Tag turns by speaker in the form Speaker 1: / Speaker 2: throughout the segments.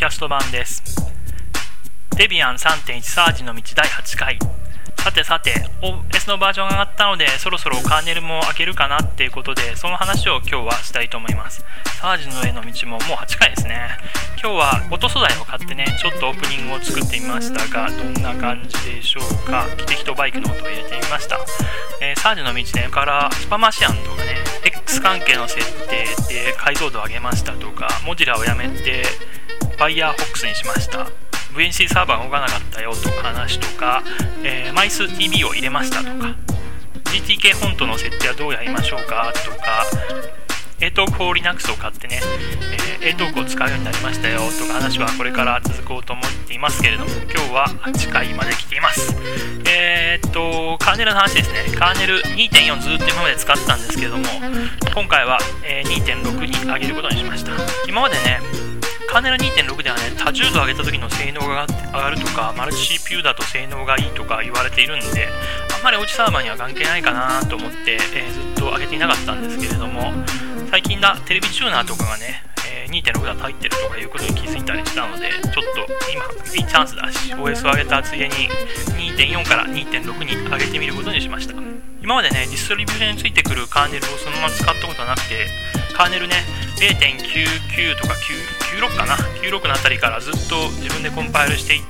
Speaker 1: キャスト版です。デビアン3.1サージの道第8回。さてさて OS のバージョンが上がったのでそろそろカーネルも開けるかなっていうことでその話を今日はしたいと思います。サージの上の道ももう8回ですね。今日は音素材を買ってねちょっとオープニングを作ってみましたがどんな感じでしょうか。汽笛とバイクの音を入れてみました、えー、サージの道ねからスパマシアンとかね X 関係の設定で解像度を上げましたとかモジュラをやめてファイヤーホックスにしました。VNC サーバー動かなかったよとか話とか、えー、枚数 TV を入れましたとか GTK フォントの設定はどうやりましょうかとか ATalk for Linux を買ってね、えー、ATalk を使うようになりましたよとか話はこれから続こうと思っていますけれども今日は8回まで来ています。えー、っとカーネルの話ですね。カーネル2.4ずっと今まで使ってたんですけれども今回は、え、2.6に上げることにしました。今までねカーネル2.6ではね多重度上げた時の性能が上がるとかマルチ CPU だと性能がいいとか言われているんであんまりおうちサーバーには関係ないかなと思って、えー、ずっと上げていなかったんですけれども最近だテレビチューナーとかがね、えー、2.6だと入ってるとかいうことに気づいたりしたのでちょっと今いいチャンスだし OS を上げたついでに2.4から2.6に上げてみることにしました。今までねディストリビューションについてくるカーネルをそのまま使ったことはなくてカーネルね。0.99とか96かな。96のあたりからずっと自分でコンパイルしていっ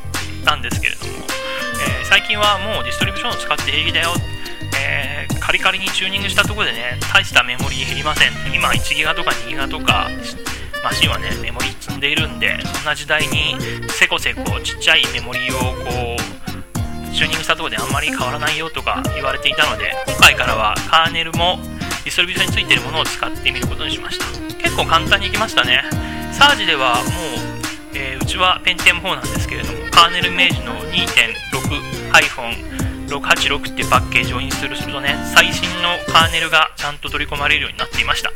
Speaker 1: たんですけれども、えー、最近はもうディストリビューションを使って平気だよ、えー、カリカリにチューニングしたところでね大したメモリー減りません。今1ギガとか2ギガとかマシンはねメモリー積んでいるんでそんな時代にせこせこちっちゃいメモリーをこうチューニングしたところであんまり変わらないよとか言われていたので今回からはカーネルもディストリビューションについているものを使ってみることにしました。結構簡単にいきましたね。サージではもう、えー、うちはペンティアム4なんですけれどもカーネルイメージの2.6-686っていうパッケージをインストールするとね最新のカーネルがちゃんと取り込まれるようになっていました。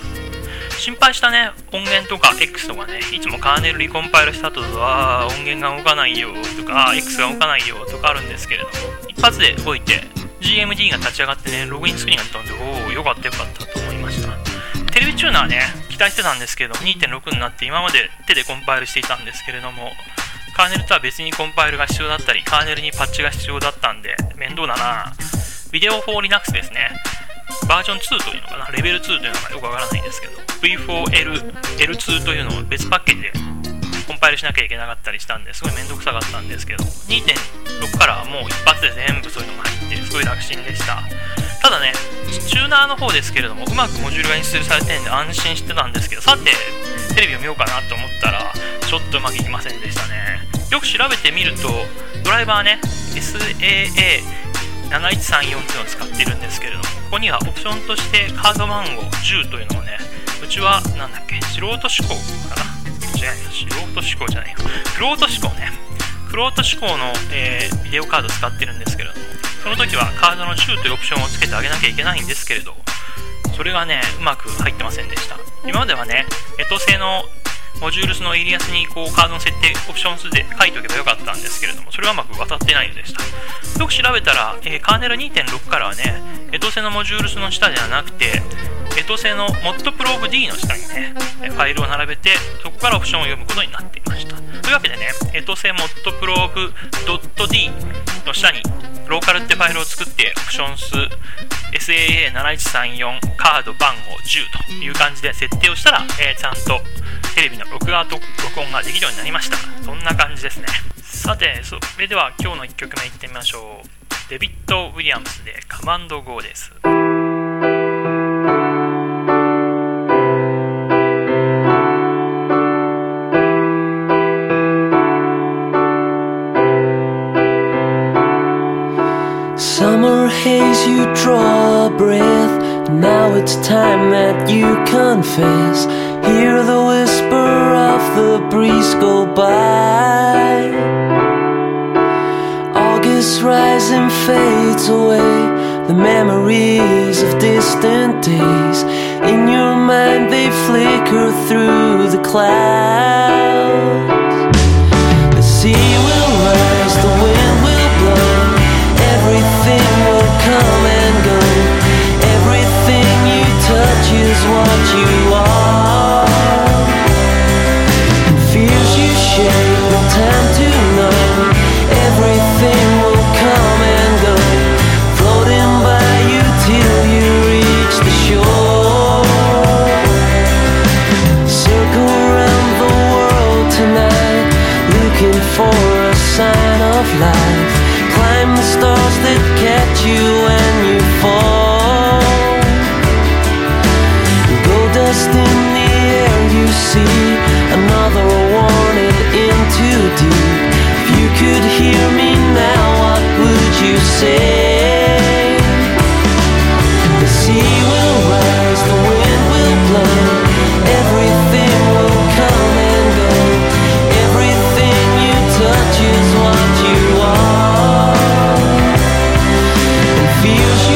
Speaker 1: 心配したね。音源とか X とかね。いつもカーネルリコンパイルした後は音源が動かないよとか X が動かないよとかあるんですけれども一発で動いて GMD が立ち上がってねログインスクリーンがったんでおおよかったよかったと思いました。テレビチューナーね期待してたんですけど2.6になって今まで手でコンパイルしていたんですけれどもカーネルとは別にコンパイルが必要だったりカーネルにパッチが必要だったんで面倒だな。ビデオ for Linux ですね。バージョン2というのかなレベル2というのがよくわからないんですけど V4L2 というのを別パッケージでコンパイルしなきゃいけなかったりしたんですごい面倒くさかったんですけど2.6からはもう一発で全部そういうのが入ってすごい楽ちんでした。ただねチューナーの方ですけれどもうまくモジュールがインストールされてるんで安心してたんですけどさてテレビを見ようかなと思ったらちょっとうまくいきませんでしたね。よく調べてみるとドライバーね SAA7134 っていうのを使ってるんですけれどもここにはオプションとしてカード番号10というのをねうちはなんだっけ素人志向かな？違う素人志向じゃないよクロート志向ね。クロート志向の、えー、ビデオカード使ってるんですけれども。その時はカードの10というオプションをつけてあげなきゃいけないんですけれどそれがねうまく入ってませんでした。今まではねエト製のモジュールスのエリアスにこうカードの設定オプション数で書いておけばよかったんですけれども。それはうまく渡ってないのでした。よく調べたら、えー、カーネル2.6からはねエト製のモジュールスの下ではなくてエト製の ModProbe-D の下にねファイルを並べてそこからオプションを読むことになっていました。というわけでねエト製 ModProbe.D の下にローカルってファイルを作ってオプション数 SAA7134 カード番号10という感じで設定をしたら、えー、ちゃんとテレビの録画と録音ができるようになりました。そんな感じですね。さてそれでは今日の1曲目いってみましょう。デビッド・ウィリアムスでカマンド GO です
Speaker 2: time that you confess hear the whisper of the breeze go by. August rising fades away the memories of distant days. In your mind they flicker through the clouds. The sea will rise the wind will blow everything will come is what you are feels you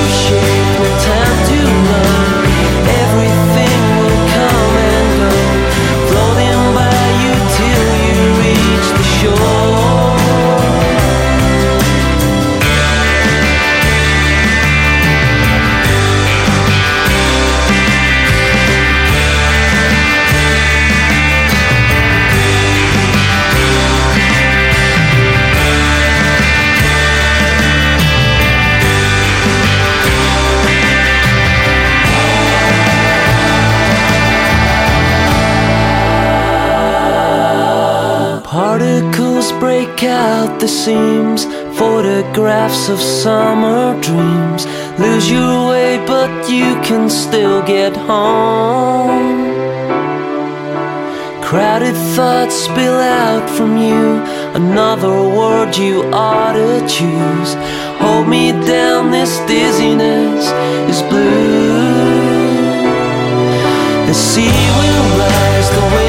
Speaker 2: the seams, photographs of summer dreams. Lose your way, but you can still get home. Crowded thoughts spill out from you, another word you ought to choose. Hold me down, this dizziness is blue. The sea will rise, the wind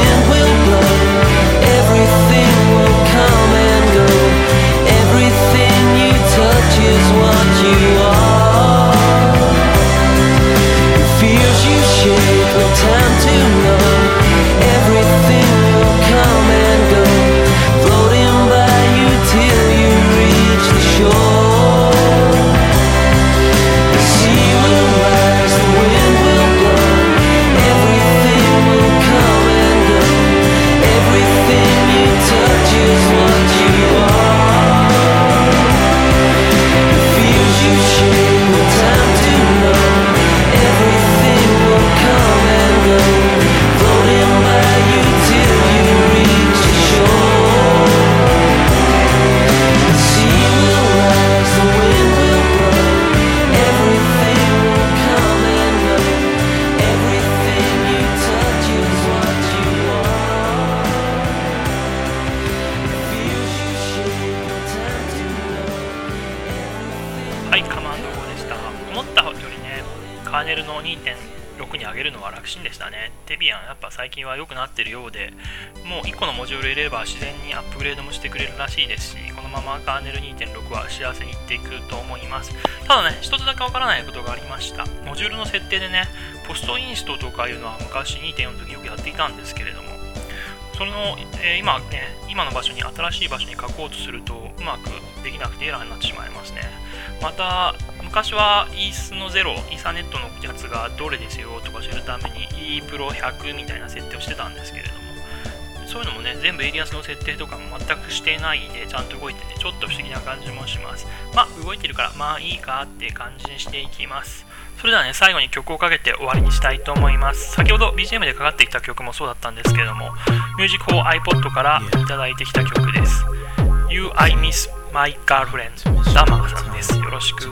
Speaker 1: ってるようでもう1個のモジュール入れれば自然にアップグレードもしてくれるらしいですしこのままカーネル2.6は幸せにいっていくと思います。ただね一つだけわからないことがありました。モジュールの設定でねポストインストとかいうのは昔2.4の時よくやっていたんですけれどもその、えー今ね今の場所に新しい場所に書こうとするとうまくできなくてエラーになってしまいますね。また昔は e スの0イーサネットのやつがどれですよとか知るために e プロ100みたいな設定をしてたんですけれどもそういうのもね全部エリアスの設定とかも全くしてないでちゃんと動いてねちょっと不思議な感じもします。まあ動いてるからまあいいかって感じにしていきます。それではね最後に曲をかけて終わりにしたいと思います。先ほど BGM でかかってきた曲もそうだったんですけれども Music for iPod からいただいてきた曲です。You I Miss My Girlfriend ダマーさんです。よろしく。さ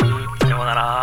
Speaker 1: ようなら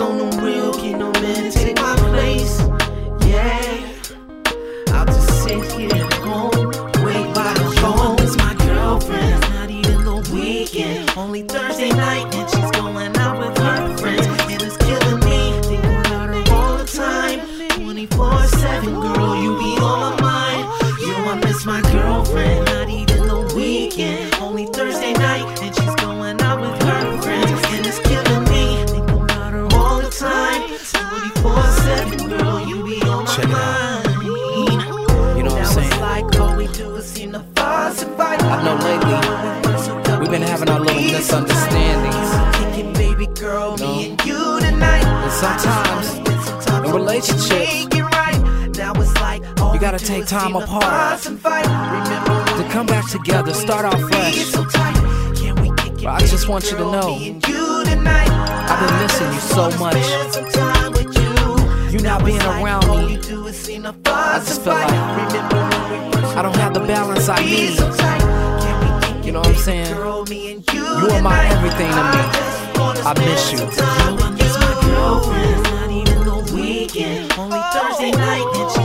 Speaker 3: on the
Speaker 4: misunderstandings.
Speaker 3: It, baby girl,
Speaker 4: no.
Speaker 3: me and you tonight.
Speaker 4: And sometimes, in relationships,
Speaker 3: you
Speaker 4: gotta take time apart to come back together, start off fresh.
Speaker 3: But
Speaker 4: I just want you to know, I've been missing you so much. You not being around me, I just feel like I don't have the balance I need me and you. You are my everything to me. I miss you. You are my girlfriend. Not even the weekend. Only Thursday night.